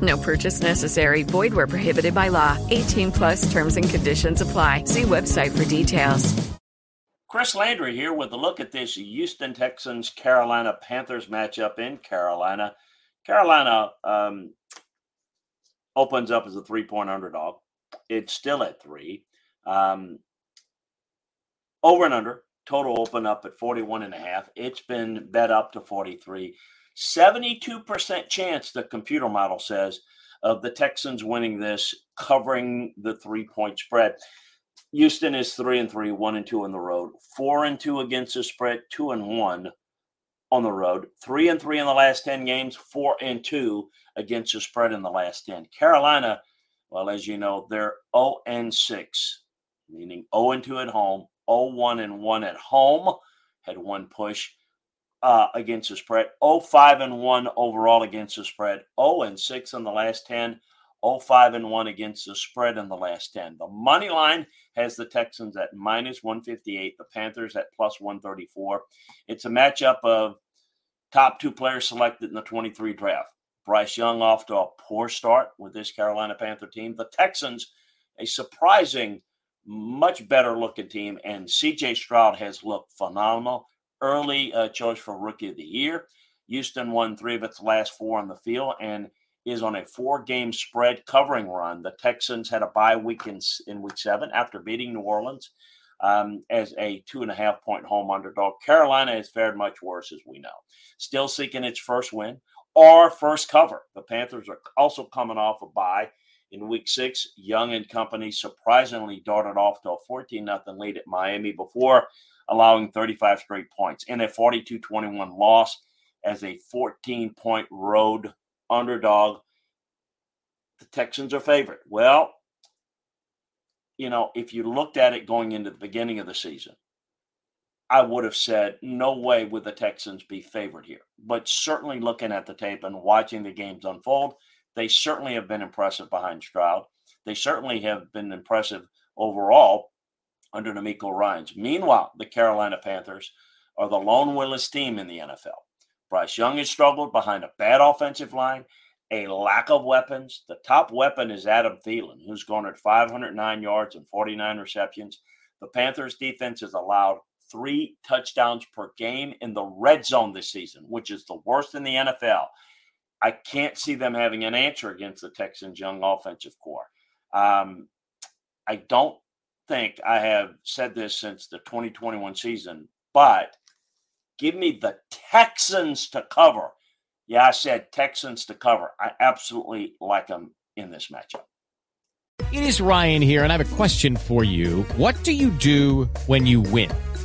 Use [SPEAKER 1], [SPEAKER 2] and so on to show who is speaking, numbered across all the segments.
[SPEAKER 1] No purchase necessary. Void where prohibited by law. 18 plus terms and conditions apply. See website for details.
[SPEAKER 2] Chris Landry here with a look at this Houston Texans Carolina Panthers matchup in Carolina. Carolina um, opens up as a three point underdog. It's still at three. Um, over and under, total open up at 41 and a half. It's been bet up to 43. 72% chance, the computer model says, of the Texans winning this, covering the three point spread. Houston is three and three, one and two on the road, four and two against the spread, two and one on the road, three and three in the last 10 games, four and two against the spread in the last 10. Carolina, well, as you know, they're 0 and 6, meaning 0 and 2 at home, 0 1 and 1 at home, had one push uh, against the spread, 0 5 and 1 overall against the spread, 0 and 6 in the last 10, 5 and 1 against the spread in the last 10. The money line has the Texans at minus 158, the Panthers at plus 134. It's a matchup of top two players selected in the 23 draft. Bryce Young off to a poor start with this Carolina Panther team. The Texans, a surprising, much better looking team, and CJ Stroud has looked phenomenal. Early uh, choice for Rookie of the Year. Houston won three of its last four on the field, and is on a four game spread covering run. The Texans had a bye week in, in week seven after beating New Orleans um, as a two and a half point home underdog. Carolina has fared much worse, as we know. Still seeking its first win or first cover. The Panthers are also coming off a bye. In week six, Young and company surprisingly darted off to a 14 0 lead at Miami before allowing 35 straight points in a 42 21 loss as a 14 point road underdog. The Texans are favored. Well, you know, if you looked at it going into the beginning of the season, I would have said, no way would the Texans be favored here. But certainly looking at the tape and watching the games unfold, they certainly have been impressive behind Stroud. They certainly have been impressive overall under DeMeco Ryans. Meanwhile, the Carolina Panthers are the lone winless team in the NFL. Bryce Young has struggled behind a bad offensive line, a lack of weapons. The top weapon is Adam Thielen, who's garnered 509 yards and 49 receptions. The Panthers' defense has allowed three touchdowns per game in the red zone this season, which is the worst in the NFL. I can't see them having an answer against the Texans' young offensive core. Um, I don't think I have said this since the 2021 season, but Give me the Texans to cover. Yeah, I said Texans to cover. I absolutely like them in this matchup.
[SPEAKER 3] It is Ryan here, and I have a question for you. What do you do when you win?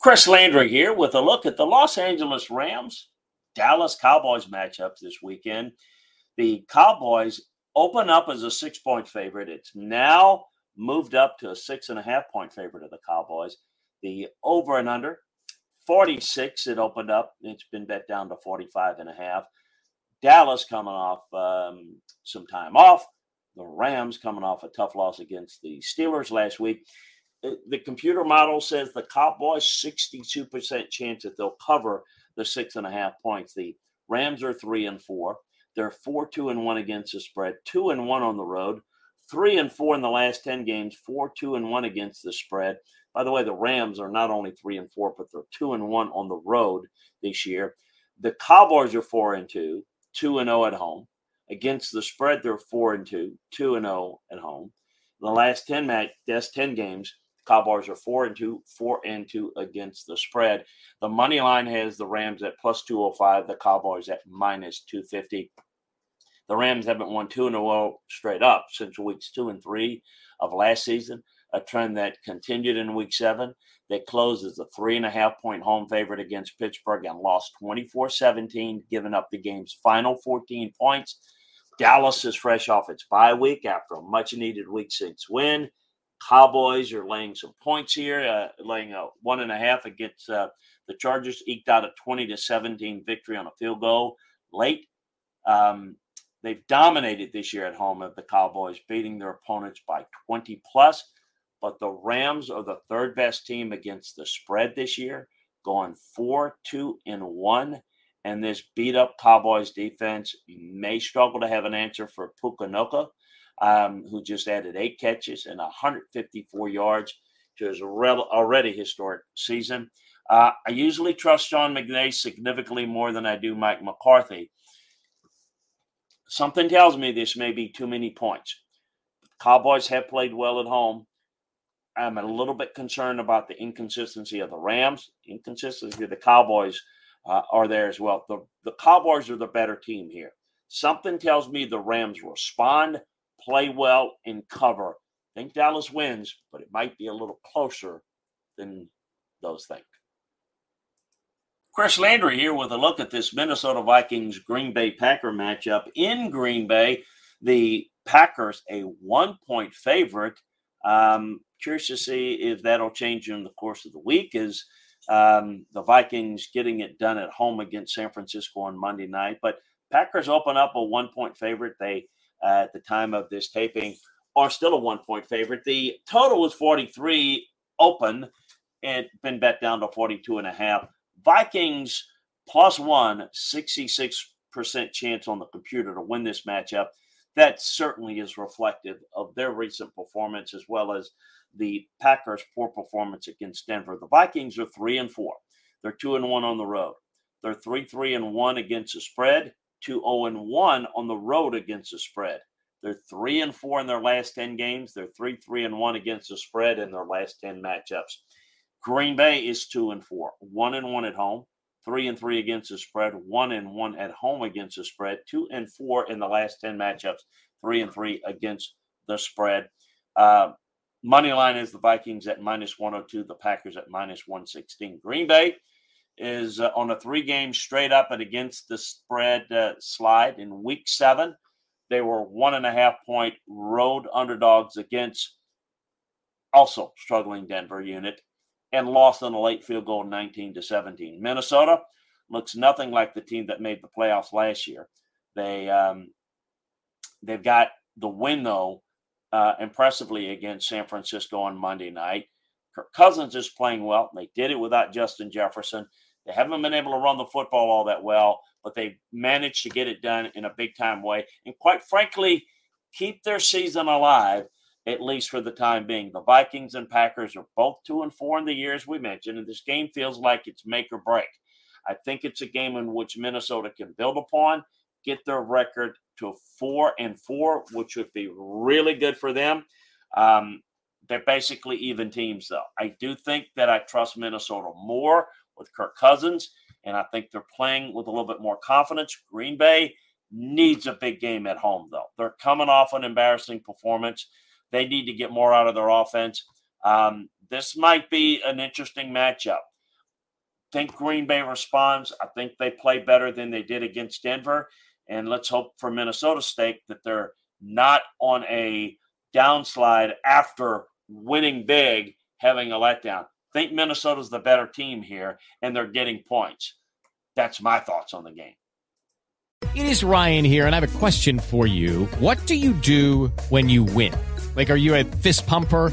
[SPEAKER 2] Chris Landry here with a look at the Los Angeles Rams Dallas Cowboys matchup this weekend. The Cowboys open up as a six point favorite. It's now moved up to a six and a half point favorite of the Cowboys. The over and under 46, it opened up. It's been bet down to 45 and a half. Dallas coming off um, some time off. The Rams coming off a tough loss against the Steelers last week. The computer model says the Cowboys 62% chance that they'll cover the six and a half points. The Rams are three and four. They're four, two, and one against the spread, two and one on the road, three and four in the last 10 games, four, two, and one against the spread. By the way, the Rams are not only three and four, but they're two and one on the road this year. The Cowboys are four and two, two and oh at home. Against the spread, they're four and two, two and zero at home. In the last ten match, that's ten games. Cowboys are four and two, four and two against the spread. The money line has the Rams at plus 205, the Cowboys at minus 250. The Rams haven't won two in a row straight up since weeks two and three of last season, a trend that continued in week seven. They closed as a three and a half point home favorite against Pittsburgh and lost 24 17, giving up the game's final 14 points. Dallas is fresh off its bye week after a much needed week six win. Cowboys are laying some points here, uh, laying a one and a half against uh, the Chargers, eked out a 20 to 17 victory on a field goal late. Um, they've dominated this year at home at the Cowboys, beating their opponents by 20 plus. But the Rams are the third best team against the spread this year, going 4 2 and 1. And this beat up Cowboys defense may struggle to have an answer for Puka Nacua um, who just added eight catches and 154 yards to his already historic season. Uh, I usually trust Sean McVay significantly more than I do Mike McCarthy. Something tells me this may be too many points. Cowboys have played well at home. I'm a little bit concerned about the inconsistency of the Rams, inconsistency of the Cowboys uh, are there as well. The, the Cowboys are the better team here. Something tells me the Rams respond play well and cover. I think Dallas wins, but it might be a little closer than those think. Chris Landry here with a look at this Minnesota Vikings Green Bay Packer matchup in Green Bay. The Packers, a one point favorite. Um, curious to see if that'll change in the course of the week. Is um, the Vikings getting it done at home against San Francisco on Monday night? But Packers open up a one point favorite. They at the time of this taping are still a one point favorite. The total was 43 open and been bet down to 42 and a half. Vikings plus one, 66% chance on the computer to win this matchup. That certainly is reflective of their recent performance as well as the Packers' poor performance against Denver. The Vikings are three and four. They're two and one on the road. They're three, three and one against the spread to 0 and 1 on the road against the spread. They're 3 and 4 in their last 10 games. They're 3 3 and 1 against the spread in their last 10 matchups. Green Bay is 2 and 4, 1 and 1 at home, 3 and 3 against the spread, 1 and 1 at home against the spread, 2 and 4 in the last 10 matchups, 3 and 3 against the spread. Uh, money line is the Vikings at minus 102, the Packers at minus 116. Green Bay is uh, on a three game straight up and against the spread uh, slide in week seven. They were one and a half point road underdogs against also struggling Denver unit and lost on a late field goal 19 to 17. Minnesota looks nothing like the team that made the playoffs last year. They um, they've got the win though uh, impressively against San Francisco on Monday night. Kirk Cousins is playing well. They did it without Justin Jefferson. They haven't been able to run the football all that well, but they've managed to get it done in a big time way. And quite frankly, keep their season alive at least for the time being. The Vikings and Packers are both two and four in the years we mentioned, and this game feels like it's make or break. I think it's a game in which Minnesota can build upon, get their record to four and four, which would be really good for them. Um, they're basically even teams, though. I do think that I trust Minnesota more with Kirk Cousins, and I think they're playing with a little bit more confidence. Green Bay needs a big game at home, though. They're coming off an embarrassing performance. They need to get more out of their offense. Um, this might be an interesting matchup. I Think Green Bay responds. I think they play better than they did against Denver. And let's hope for Minnesota's sake that they're not on a downslide after winning big, having a letdown. Think Minnesota's the better team here, and they're getting points. That's my thoughts on the game.
[SPEAKER 3] It is Ryan here, and I have a question for you. What do you do when you win? Like, are you a fist pumper?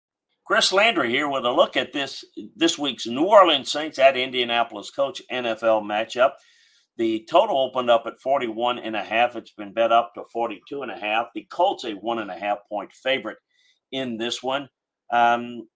[SPEAKER 2] Chris Landry here with a look at this this week's New Orleans Saints at Indianapolis Colts NFL matchup. The total opened up at 41 and a half. It's been bet up to 42 and a half. The Colts a one and a half point favorite in this one. Um,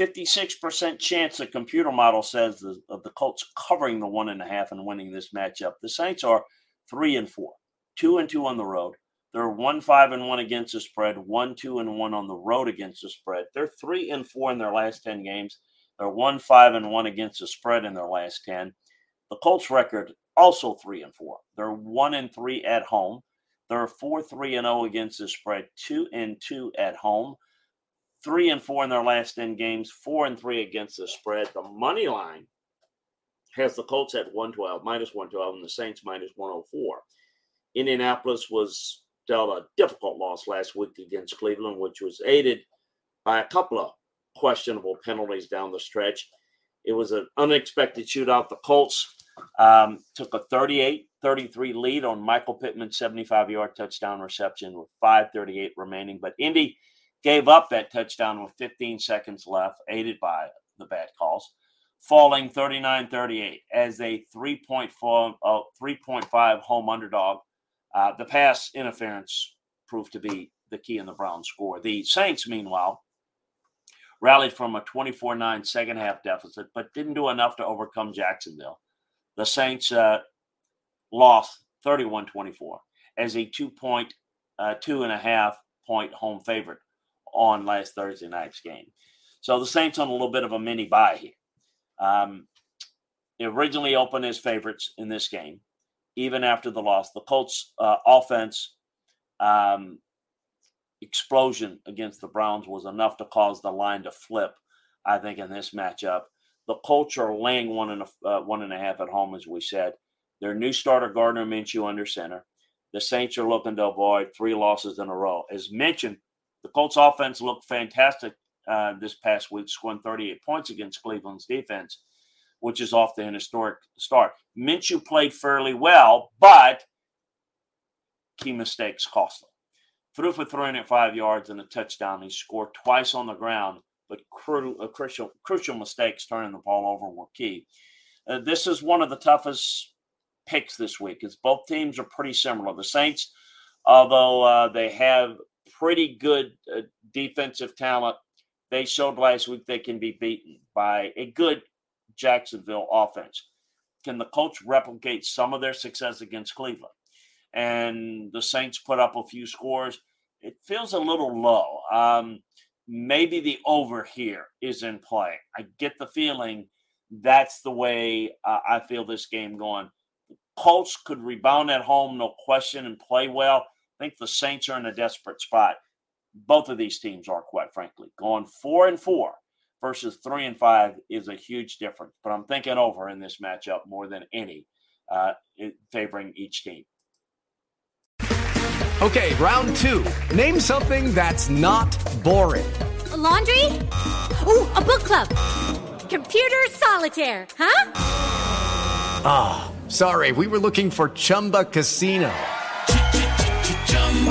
[SPEAKER 2] 56% chance the computer model says the, of the Colts covering the one and a half and winning this matchup. The Saints are three and four, two and two on the road. They're one five and one against the spread, one two and one on the road against the spread. They're three and four in their last ten games. They're one five and one against the spread in their last ten. The Colts record also three and four. They're one and three at home. They're four three and zero against the spread, two and two at home. Three and four in their last ten games, four and three against the spread. The money line has the Colts at 112, minus 112, and the Saints minus 104. Indianapolis was dealt a difficult loss last week against Cleveland, which was aided by a couple of questionable penalties down the stretch. It was an unexpected shootout. The Colts um, took a 38 33 lead on Michael Pittman's 75 yard touchdown reception with 5.38 remaining. But Indy gave up that touchdown with 15 seconds left, aided by the bad calls, falling 39 38 as a 3.4, uh, 3.5 home underdog uh, the pass interference proved to be the key in the Browns score. The Saints, meanwhile, rallied from a 24 9 second half deficit, but didn't do enough to overcome Jacksonville. The Saints uh, lost 31 24 as a two point, uh, two and a half point home favorite on last Thursday night's game. So the Saints on a little bit of a mini bye here. Um, originally opened as favorites in this game even after the loss. The Colts' uh, offense um, explosion against the Browns was enough to cause the line to flip. I think in this matchup, the Colts are laying one and a uh, one and a half at home, as we said. Their new starter Gardner Minshew under center. The Saints are looking to avoid three losses in a row. As mentioned, the Colts offense looked fantastic uh, this past week, scoring 38 points against Cleveland's defense which is off an historic start. Minshew played fairly well, but key mistakes cost them. Threw for 305 yards and a touchdown. He scored twice on the ground, but crucial, uh, crucial, crucial mistakes turning the ball over were key. Uh, this is one of the toughest picks this week, as both teams are pretty similar. The Saints, although uh, they have pretty good uh, defensive talent, they showed last week they can be beaten by a good Jacksonville offense. Can the Colts replicate some of their success against Cleveland? And the Saints put up a few scores. It feels a little low. Um, maybe the over here is in play. I get the feeling that's the way uh, I feel this game going. Colts could rebound at home, no question, and play well. I think the Saints are in a desperate spot. Both of these teams are, quite frankly, going four and four versus three and five is a huge difference. But I'm thinking over in this matchup more than any, uh, favoring each team.
[SPEAKER 4] Okay, round two. Name something that's not boring.
[SPEAKER 5] A laundry? Ooh, a book club. Computer solitaire, huh?
[SPEAKER 4] Ah, oh, sorry, we were looking for Chumba Casino.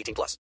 [SPEAKER 6] 18 plus.